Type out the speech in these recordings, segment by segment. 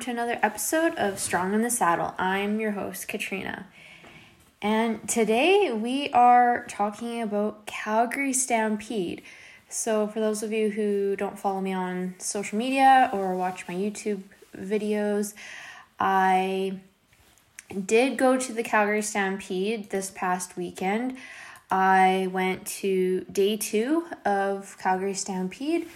to another episode of Strong in the Saddle. I'm your host, Katrina. And today we are talking about Calgary Stampede. So, for those of you who don't follow me on social media or watch my YouTube videos, I did go to the Calgary Stampede this past weekend. I went to day two of Calgary Stampede.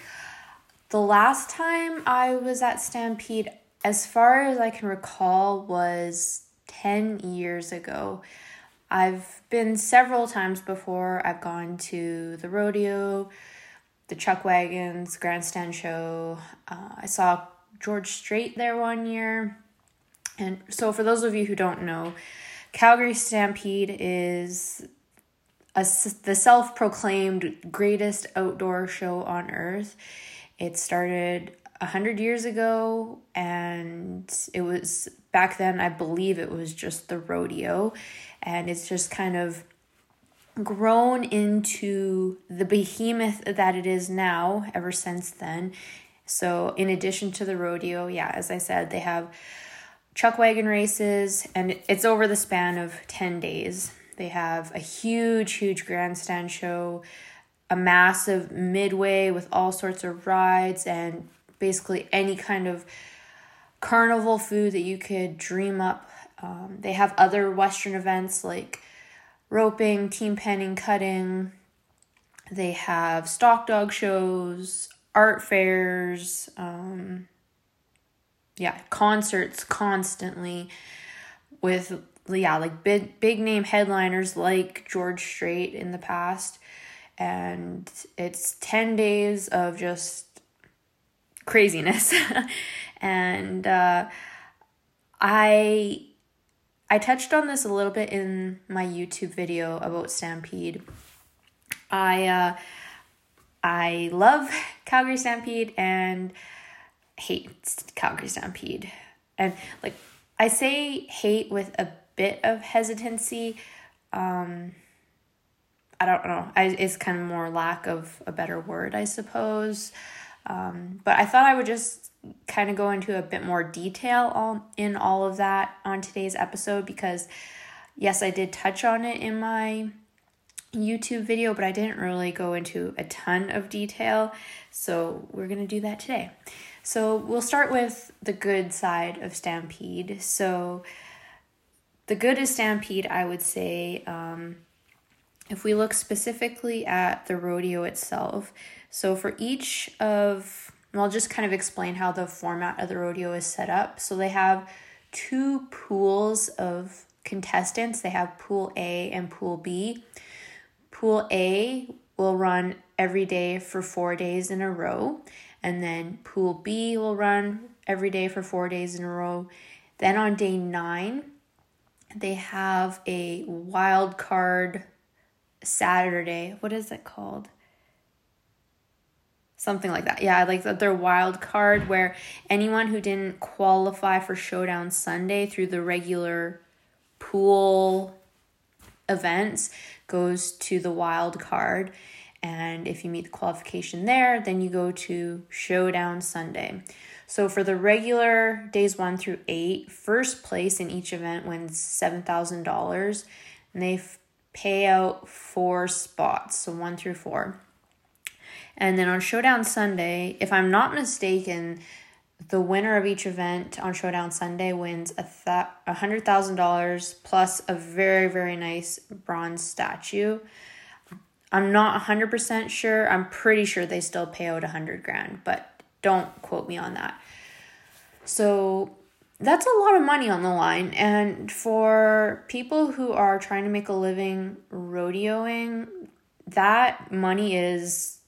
The last time I was at Stampede, as far as I can recall, was 10 years ago. I've been several times before. I've gone to the rodeo, the Chuck Wagons, Grandstand Show. Uh, I saw George Strait there one year. And so, for those of you who don't know, Calgary Stampede is a, the self proclaimed greatest outdoor show on earth. It started a hundred years ago, and it was back then. I believe it was just the rodeo, and it's just kind of grown into the behemoth that it is now. Ever since then, so in addition to the rodeo, yeah, as I said, they have chuck wagon races, and it's over the span of ten days. They have a huge, huge grandstand show a massive midway with all sorts of rides and basically any kind of carnival food that you could dream up. Um, they have other Western events like roping, team penning, cutting. They have stock dog shows, art fairs, um, yeah, concerts constantly with yeah, like big big name headliners like George Strait in the past and it's 10 days of just craziness and uh, i i touched on this a little bit in my youtube video about stampede i uh, i love calgary stampede and hate calgary stampede and like i say hate with a bit of hesitancy um I don't know. I, it's kind of more lack of a better word, I suppose. Um, but I thought I would just kind of go into a bit more detail all, in all of that on today's episode because, yes, I did touch on it in my YouTube video, but I didn't really go into a ton of detail. So we're going to do that today. So we'll start with the good side of Stampede. So the good is Stampede, I would say. Um, if we look specifically at the rodeo itself, so for each of, I'll just kind of explain how the format of the rodeo is set up. So they have two pools of contestants. They have Pool A and Pool B. Pool A will run every day for four days in a row, and then Pool B will run every day for four days in a row. Then on day nine, they have a wild card Saturday. What is it called? Something like that. Yeah, like their wild card where anyone who didn't qualify for Showdown Sunday through the regular pool events goes to the wild card. And if you meet the qualification there, then you go to Showdown Sunday. So for the regular days one through eight, first place in each event wins $7,000. And they pay out four spots, so one through four. And then on Showdown Sunday, if I'm not mistaken, the winner of each event on Showdown Sunday wins a th- $100,000 plus a very, very nice bronze statue. I'm not 100% sure. I'm pretty sure they still pay out 100 grand, but don't quote me on that. So that's a lot of money on the line. And for people who are trying to make a living rodeoing, that money is,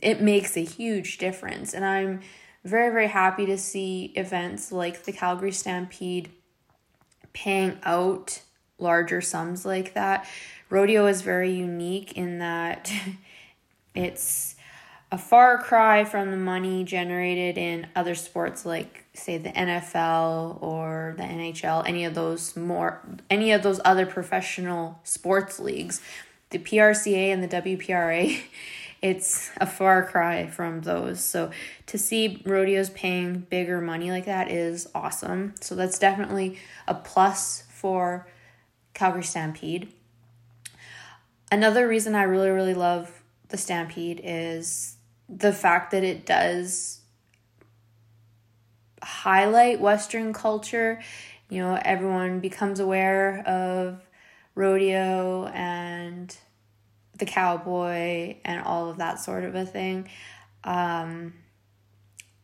it makes a huge difference. And I'm very, very happy to see events like the Calgary Stampede paying out larger sums like that. Rodeo is very unique in that it's a far cry from the money generated in other sports like say the NFL or the NHL, any of those more any of those other professional sports leagues. The PRCA and the WPRA it's a far cry from those. So to see rodeos paying bigger money like that is awesome. So that's definitely a plus for Calgary Stampede. Another reason I really, really love the Stampede is the fact that it does highlight Western culture. You know, everyone becomes aware of rodeo and the cowboy and all of that sort of a thing. Um,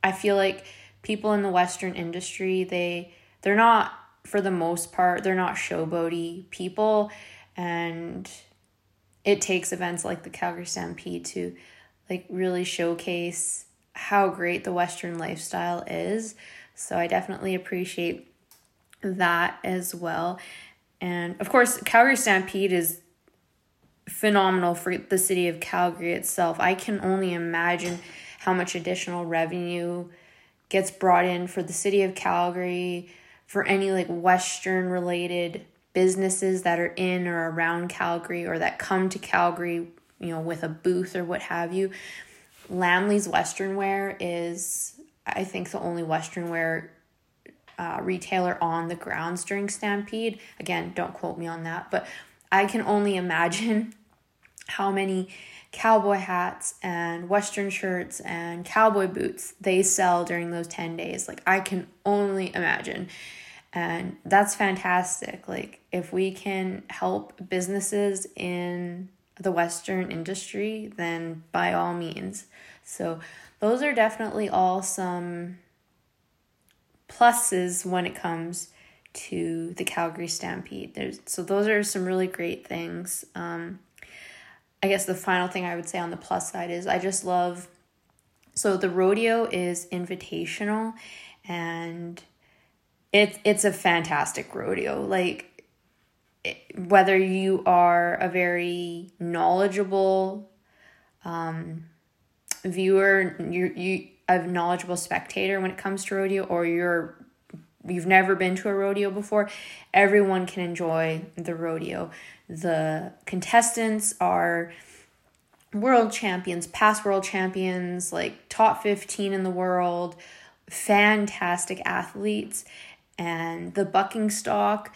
I feel like people in the Western industry, they they're not for the most part, they're not showboaty people and it takes events like the Calgary Stampede to like really showcase how great the Western lifestyle is. So I definitely appreciate that as well. And of course, Calgary Stampede is phenomenal for the city of Calgary itself. I can only imagine how much additional revenue gets brought in for the city of Calgary, for any like Western related businesses that are in or around Calgary or that come to Calgary, you know, with a booth or what have you. Lammle's Western Wear is, I think, the only Western Wear uh, retailer on the grounds during Stampede. Again, don't quote me on that, but I can only imagine how many cowboy hats and western shirts and cowboy boots they sell during those 10 days. Like, I can only imagine. And that's fantastic. Like, if we can help businesses in the Western industry, then by all means. So, those are definitely all some pluses when it comes to the Calgary Stampede. There's so those are some really great things. Um, I guess the final thing I would say on the plus side is I just love so the rodeo is invitational and it's it's a fantastic rodeo. Like whether you are a very knowledgeable um, viewer, you you a knowledgeable spectator when it comes to rodeo, or you're you've never been to a rodeo before, everyone can enjoy the rodeo. The contestants are world champions, past world champions, like top 15 in the world, fantastic athletes. And the bucking stock,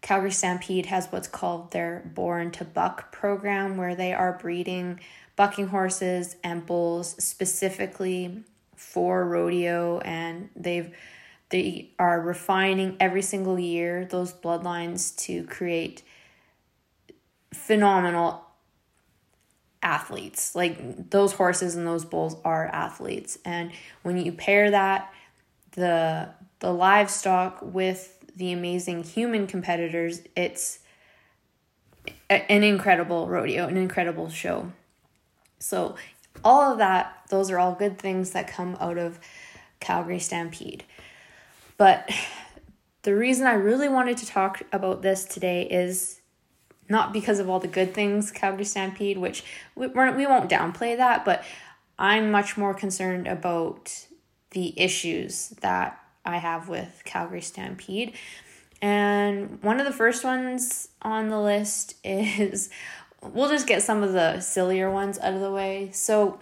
Calgary Stampede has what's called their Born to Buck program, where they are breeding bucking horses and bulls specifically for rodeo, and they've they are refining every single year those bloodlines to create phenomenal athletes. Like those horses and those bulls are athletes. And when you pair that the the livestock with the amazing human competitors, it's an incredible rodeo, an incredible show. So all of that, those are all good things that come out of Calgary Stampede. But the reason I really wanted to talk about this today is not because of all the good things Calgary Stampede, which we, we won't downplay that, but I'm much more concerned about the issues that I have with Calgary Stampede. And one of the first ones on the list is we'll just get some of the sillier ones out of the way. So,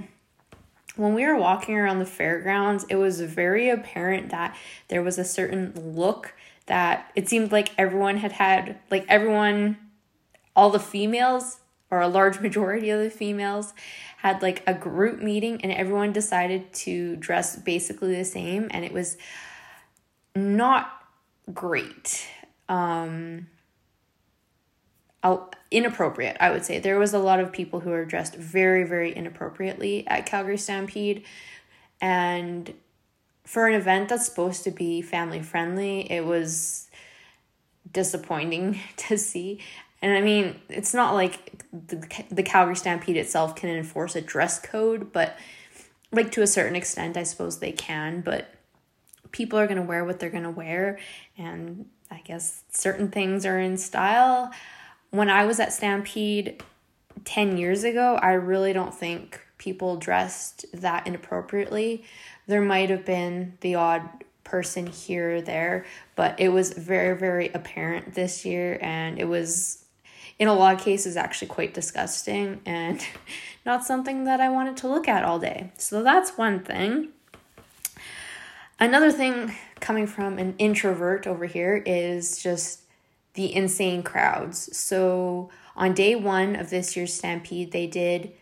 when we were walking around the fairgrounds, it was very apparent that there was a certain look that it seemed like everyone had had, like everyone, all the females, or a large majority of the females, had like a group meeting and everyone decided to dress basically the same, and it was not great. Um, inappropriate, I would say. There was a lot of people who were dressed very, very inappropriately at Calgary Stampede. And for an event that's supposed to be family friendly, it was disappointing to see. And I mean, it's not like the, the Calgary Stampede itself can enforce a dress code, but like to a certain extent, I suppose they can. But people are going to wear what they're going to wear. And I guess certain things are in style when I was at Stampede 10 years ago, I really don't think people dressed that inappropriately. There might have been the odd person here or there, but it was very, very apparent this year. And it was, in a lot of cases actually quite disgusting and not something that I wanted to look at all day. So that's one thing. Another thing coming from an introvert over here is just the insane crowds. So on day one of this year's Stampede, they did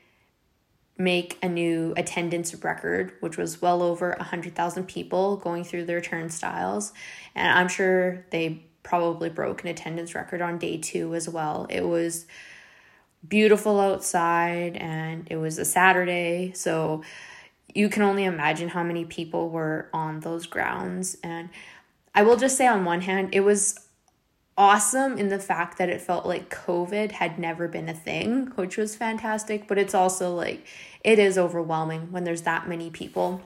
make a new attendance record, which was well over 100,000 people going through their turnstiles. And I'm sure they probably broke an attendance record on day two as well. It was beautiful outside and it was a Saturday. So you can only imagine how many people were on those grounds. And I will just say, on one hand, it was awesome in the fact that it felt like COVID had never been a thing, which was fantastic, but it's also like it is overwhelming when there's that many people.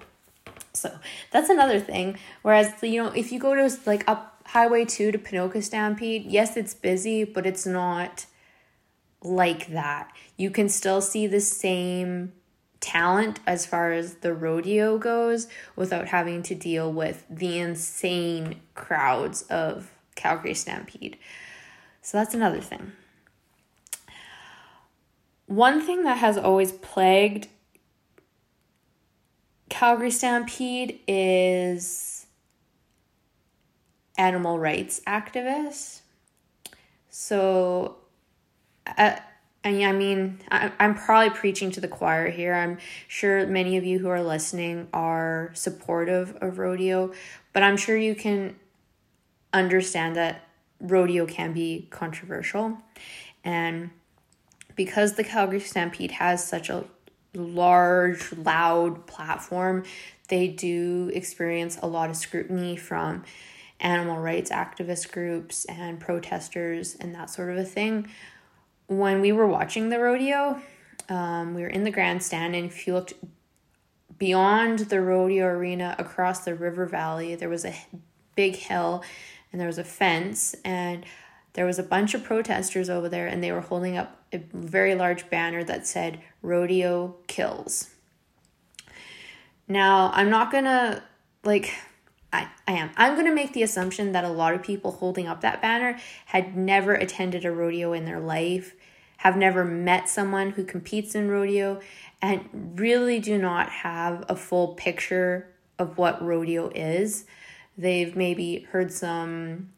So that's another thing. Whereas, you know, if you go to like up Highway 2 to Ponoka Stampede, yes, it's busy, but it's not like that. You can still see the same talent as far as the rodeo goes without having to deal with the insane crowds of Calgary Stampede. So that's another thing. One thing that has always plagued Calgary Stampede is animal rights activists. So, uh, uh, I mean, I'm probably preaching to the choir here. I'm sure many of you who are listening are supportive of rodeo, but I'm sure you can understand that rodeo can be controversial. And because the Calgary Stampede has such a large, loud platform, they do experience a lot of scrutiny from animal rights activist groups and protesters and that sort of a thing when we were watching the rodeo, um, we were in the grandstand, and if you looked beyond the rodeo arena across the river valley, there was a big hill and there was a fence, and there was a bunch of protesters over there, and they were holding up a very large banner that said, Rodeo Kills. Now, I'm not gonna like I, I am. I'm going to make the assumption that a lot of people holding up that banner had never attended a rodeo in their life have never met someone who competes in rodeo, and really do not have a full picture of what rodeo is. They've maybe heard some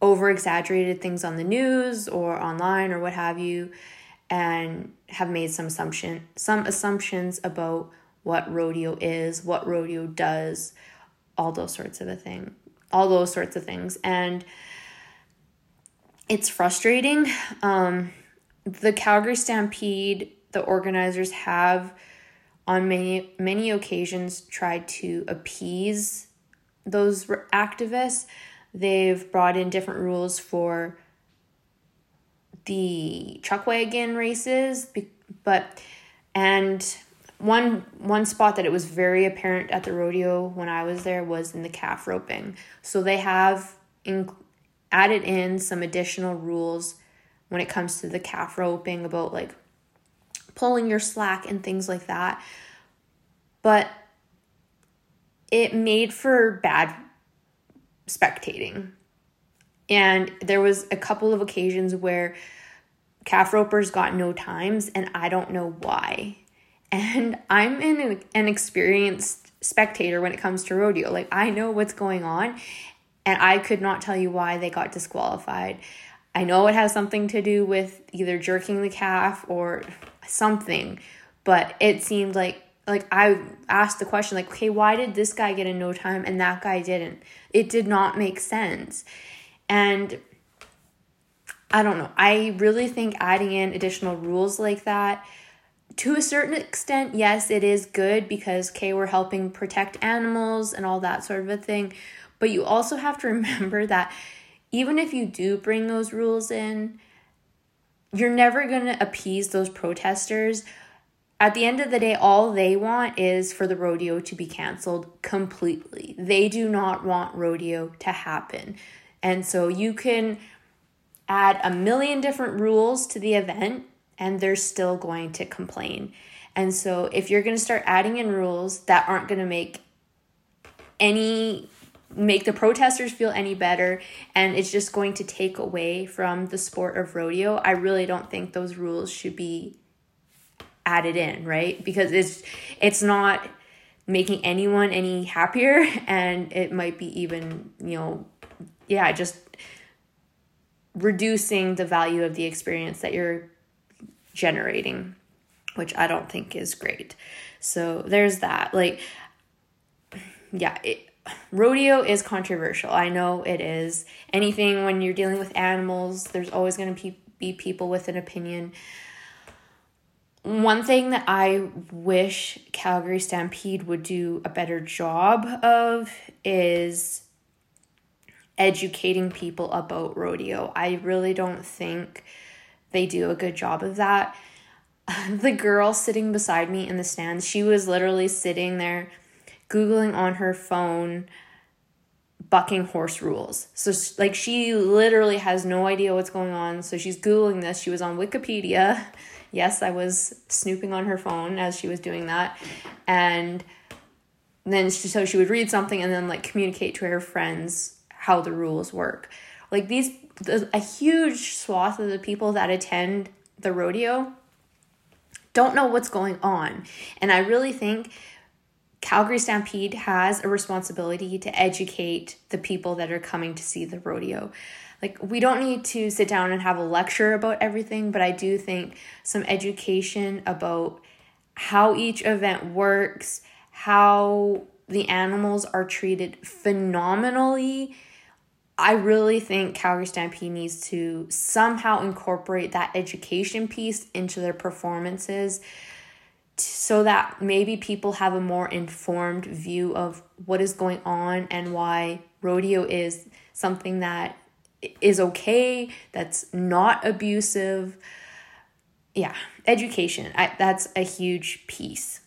over exaggerated things on the news or online or what have you and have made some assumption some assumptions about what rodeo is, what rodeo does, all those sorts of a thing. All those sorts of things. And it's frustrating. Um, the Calgary Stampede, the organizers have on many many occasions tried to appease those activists. They've brought in different rules for the chuck wagon races, but and one one spot that it was very apparent at the rodeo when I was there was in the calf roping. So they have in, added in some additional rules when it comes to the calf roping about like pulling your slack and things like that. But it made for bad spectating. And there was a couple of occasions where calf ropers got no times and I don't know why. And I'm an, an experienced spectator when it comes to rodeo. Like I know what's going on and I could not tell you why they got disqualified. I know it has something to do with either jerking the calf or something, but it seemed like like I asked the question like, okay, why did this guy get in no time and that guy didn't? It did not make sense. And I don't know. I really think adding in additional rules like that to a certain extent, yes, it is good because okay, we're helping protect animals and all that sort of a thing. But you also have to remember that even if you do bring those rules in, you're never going to appease those protesters. At the end of the day, all they want is for the rodeo to be canceled completely. They do not want rodeo to happen. And so you can add a million different rules to the event and they're still going to complain. And so if you're going to start adding in rules that aren't going to make any make the protesters feel any better and it's just going to take away from the sport of rodeo, I really don't think those rules should be added in, right? Because it's it's not making anyone any happier and it might be even, you know, yeah, just reducing the value of the experience that you're generating, which I don't think is great. So there's that. Like yeah, it, rodeo is controversial. I know it is. Anything when you're dealing with animals, there's always going to be people with an opinion. One thing that I wish Calgary Stampede would do a better job of is educating people about rodeo. I really don't think they do a good job of that. The girl sitting beside me in the stands, she was literally sitting there Googling on her phone bucking horse rules. So, like, she literally has no idea what's going on. So, she's Googling this. She was on Wikipedia. Yes, I was snooping on her phone as she was doing that. And then, she, so she would read something and then, like, communicate to her friends how the rules work. Like, these, a huge swath of the people that attend the rodeo don't know what's going on. And I really think Calgary Stampede has a responsibility to educate the people that are coming to see the rodeo. Like, we don't need to sit down and have a lecture about everything, but I do think some education about how each event works, how the animals are treated phenomenally. I really think Calgary Stampede needs to somehow incorporate that education piece into their performances so that maybe people have a more informed view of what is going on and why rodeo is something that is okay, that's not abusive. Yeah, education. I, that's a huge piece.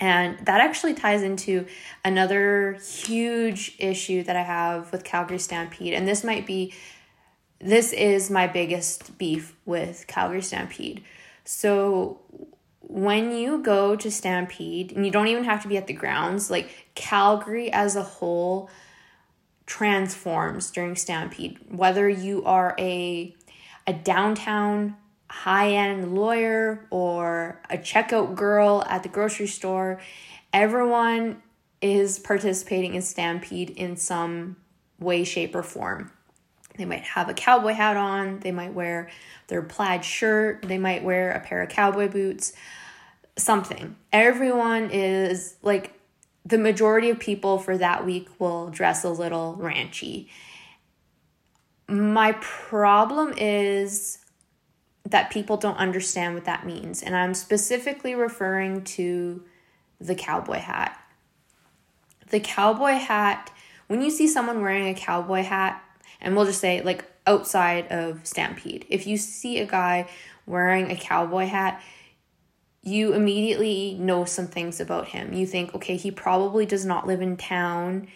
And that actually ties into another huge issue that I have with Calgary Stampede. And this might be, this is my biggest beef with Calgary Stampede. So, when you go to Stampede, and you don't even have to be at the grounds, like Calgary as a whole transforms during Stampede. Whether you are a a downtown high-end lawyer or a checkout girl at the grocery store, everyone is participating in Stampede in some way, shape, or form. They might have a cowboy hat on, they might wear their plaid shirt, they might wear a pair of cowboy boots something. Everyone is like the majority of people for that week will dress a little ranchy. My problem is that people don't understand what that means. And I'm specifically referring to the cowboy hat. The cowboy hat, when you see someone wearing a cowboy hat, and we'll just say like outside of Stampede, if you see a guy wearing a cowboy hat, you immediately know some things about him. You think, okay, he probably does not live in town.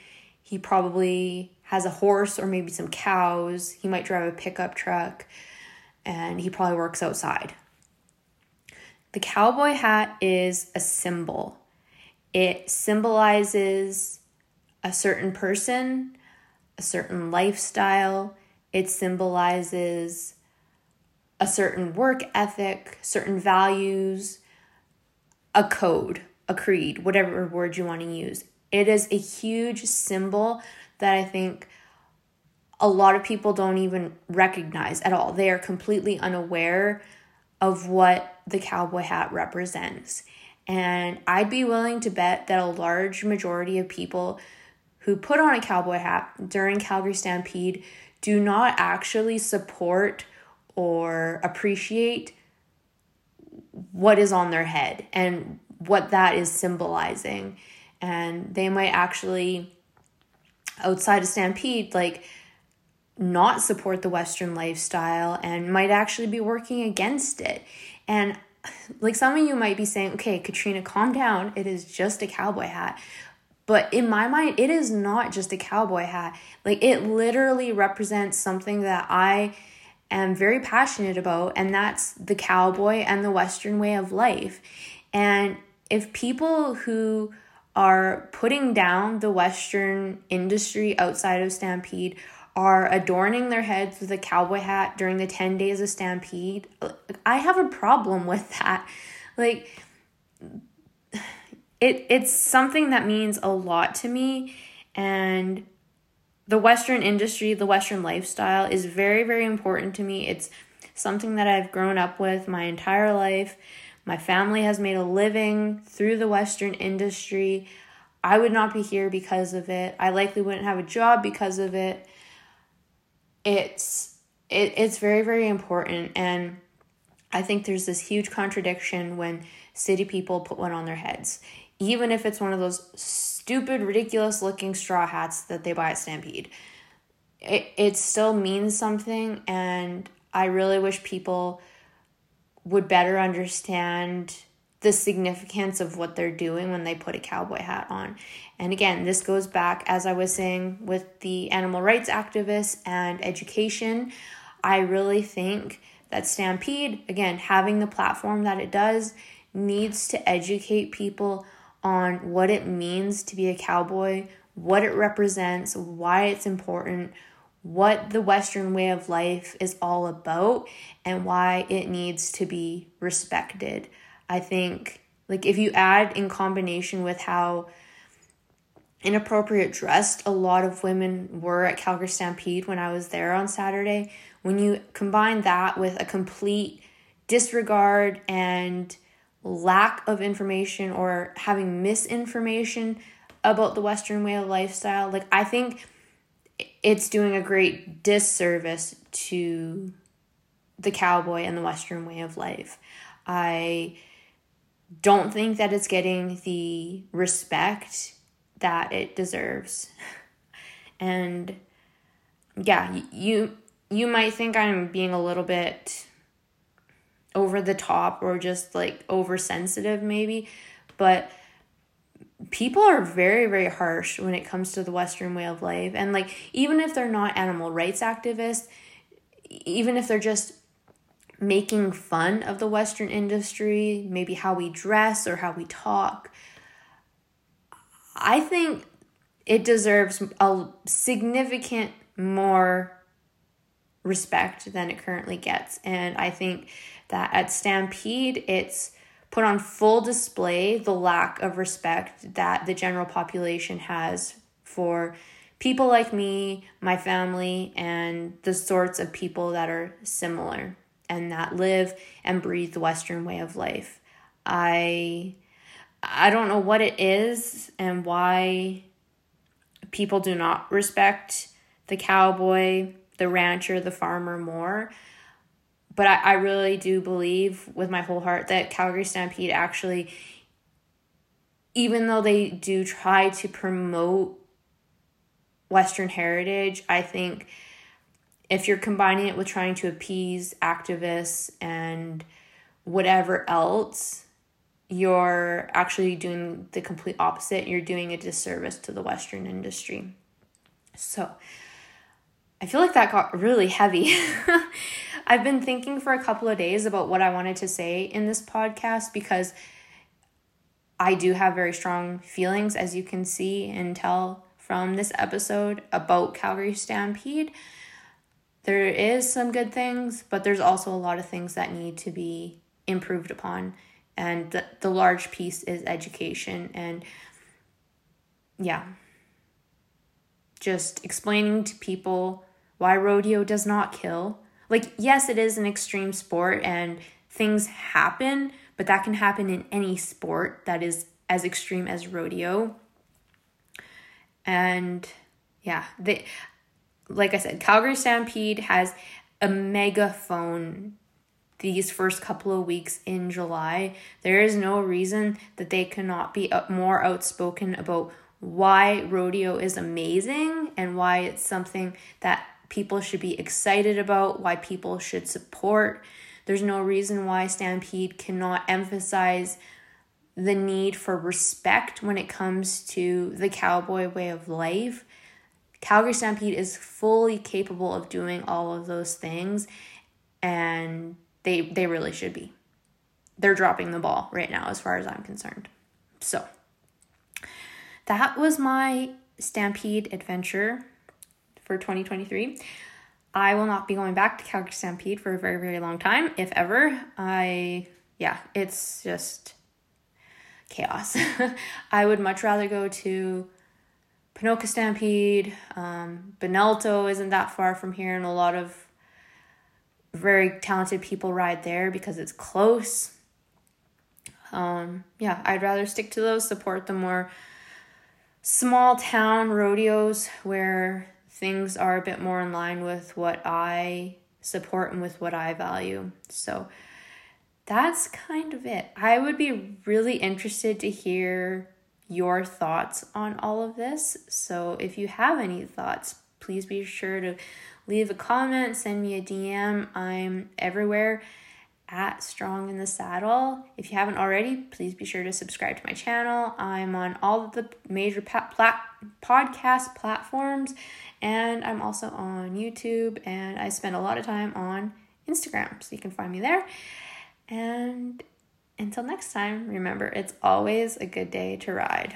He probably has a horse or maybe some cows. He might drive a pickup truck and he probably works outside. The cowboy hat is a symbol, it symbolizes a certain person, a certain lifestyle, it symbolizes a certain work ethic, certain values a code, a creed, whatever word you want to use. It is a huge symbol that I think a lot of people don't even recognize at all. They are completely unaware of what the cowboy hat represents. And I'd be willing to bet that a large majority of people who put on a cowboy hat during Calgary Stampede do not actually support or appreciate what is on their head and what that is symbolizing. And they might actually, outside of Stampede, like not support the Western lifestyle and might actually be working against it. And like some of you might be saying, okay, Katrina, calm down. It is just a cowboy hat. But in my mind, it is not just a cowboy hat. Like it literally represents something that I am very passionate about, and that's the cowboy and the Western way of life. And if people who are putting down the Western industry outside of Stampede, are adorning their heads with a cowboy hat during the 10 days of Stampede. I have a problem with that. Like, it, it's something that means a lot to me. And the Western industry, the Western lifestyle is very, very important to me. It's something that I've grown up with my entire life. My family has made a living through the Western industry. I would not be here because of it. I likely wouldn't have a job because of it. It's it, it's very, very important. And I think there's this huge contradiction when city people put one on their heads. Even if it's one of those stupid, ridiculous looking straw hats that they buy at Stampede. It, it still means something, and I really wish people would better understand the significance of what they're doing when they put a cowboy hat on. And again, this goes back, as I was saying, with the animal rights activists and education. I really think that Stampede, again, having the platform that it does, needs to educate people on what it means to be a cowboy, what it represents, why it's important, what the Western way of life is all about, and why it needs to be respected. I think, like, if you add in combination with how inappropriate dressed a lot of women were at Calgary Stampede when I was there on Saturday, when you combine that with a complete disregard and lack of information or having misinformation about the Western way of lifestyle, like, I think it's doing a great disservice to the cowboy and the Western way of life. I don't think that it's getting the respect that it deserves. And yeah, you you might think I'm being a little bit over the top or just like oversensitive maybe, but people are very very harsh when it comes to the western way of life and like even if they're not animal rights activists even if they're just making fun of the western industry maybe how we dress or how we talk. I think it deserves a significant more respect than it currently gets. And i think that at stampede it's put on full display the lack of respect that the general population has for people like me, my family, and the sorts of people that are similar and that live and breathe the Western way of life. I I don't know what it is and why people do not respect the cowboy, the rancher, the farmer more but I, I really do believe with my whole heart that Calgary Stampede actually, even though they do try to promote Western heritage, I think if you're combining it with trying to appease activists and whatever else, you're actually doing the complete opposite. You're doing a disservice to the Western industry. So I feel like that got really heavy. I've been thinking for a couple of days about what I wanted to say in this podcast because I do have very strong feelings, as you can see and tell from this episode, about Calgary Stampede. There is some good things, but there's also a lot of things that need to be improved upon. And the, the large piece is education. And yeah, just explaining to people why rodeo does not kill like, yes, it is an extreme sport and things happen, but that can happen in any sport that is as extreme as rodeo. And yeah, they like I said, Calgary Stampede has a megaphone these first couple of weeks in July. There is no reason that they cannot be more outspoken about why rodeo is amazing and why it's something that people should be excited about, why people should support. There's no reason why Stampede cannot emphasize the need for respect when it comes to the cowboy way of life. Calgary Stampede is fully capable of doing all of those things and they they really should be. They're dropping the ball right now as far as I'm concerned. So, that was my Stampede adventure for 2023. I will not be going back to Calgary Stampede for a very, very long time, if ever. I, yeah, it's just chaos. I would much rather go to Ponoka Stampede. Um, Benalto isn't that far from here, and a lot of very talented people ride there because it's close. Um, yeah, I'd rather stick to those, support the more small town rodeos where things are a bit more in line with what I support and with what I value. So that's kind of it. I would be really interested to hear your thoughts on all of this. So if you have any thoughts, please be sure to leave a comment, send me a DM. I'm everywhere at Strong in the Saddle. If you haven't already, please be sure to subscribe to my channel. I'm on all the major plat- podcast platforms and I'm also on YouTube and I spend a lot of time on Instagram, so you can find me there. And until next time, remember it's always a good day to ride.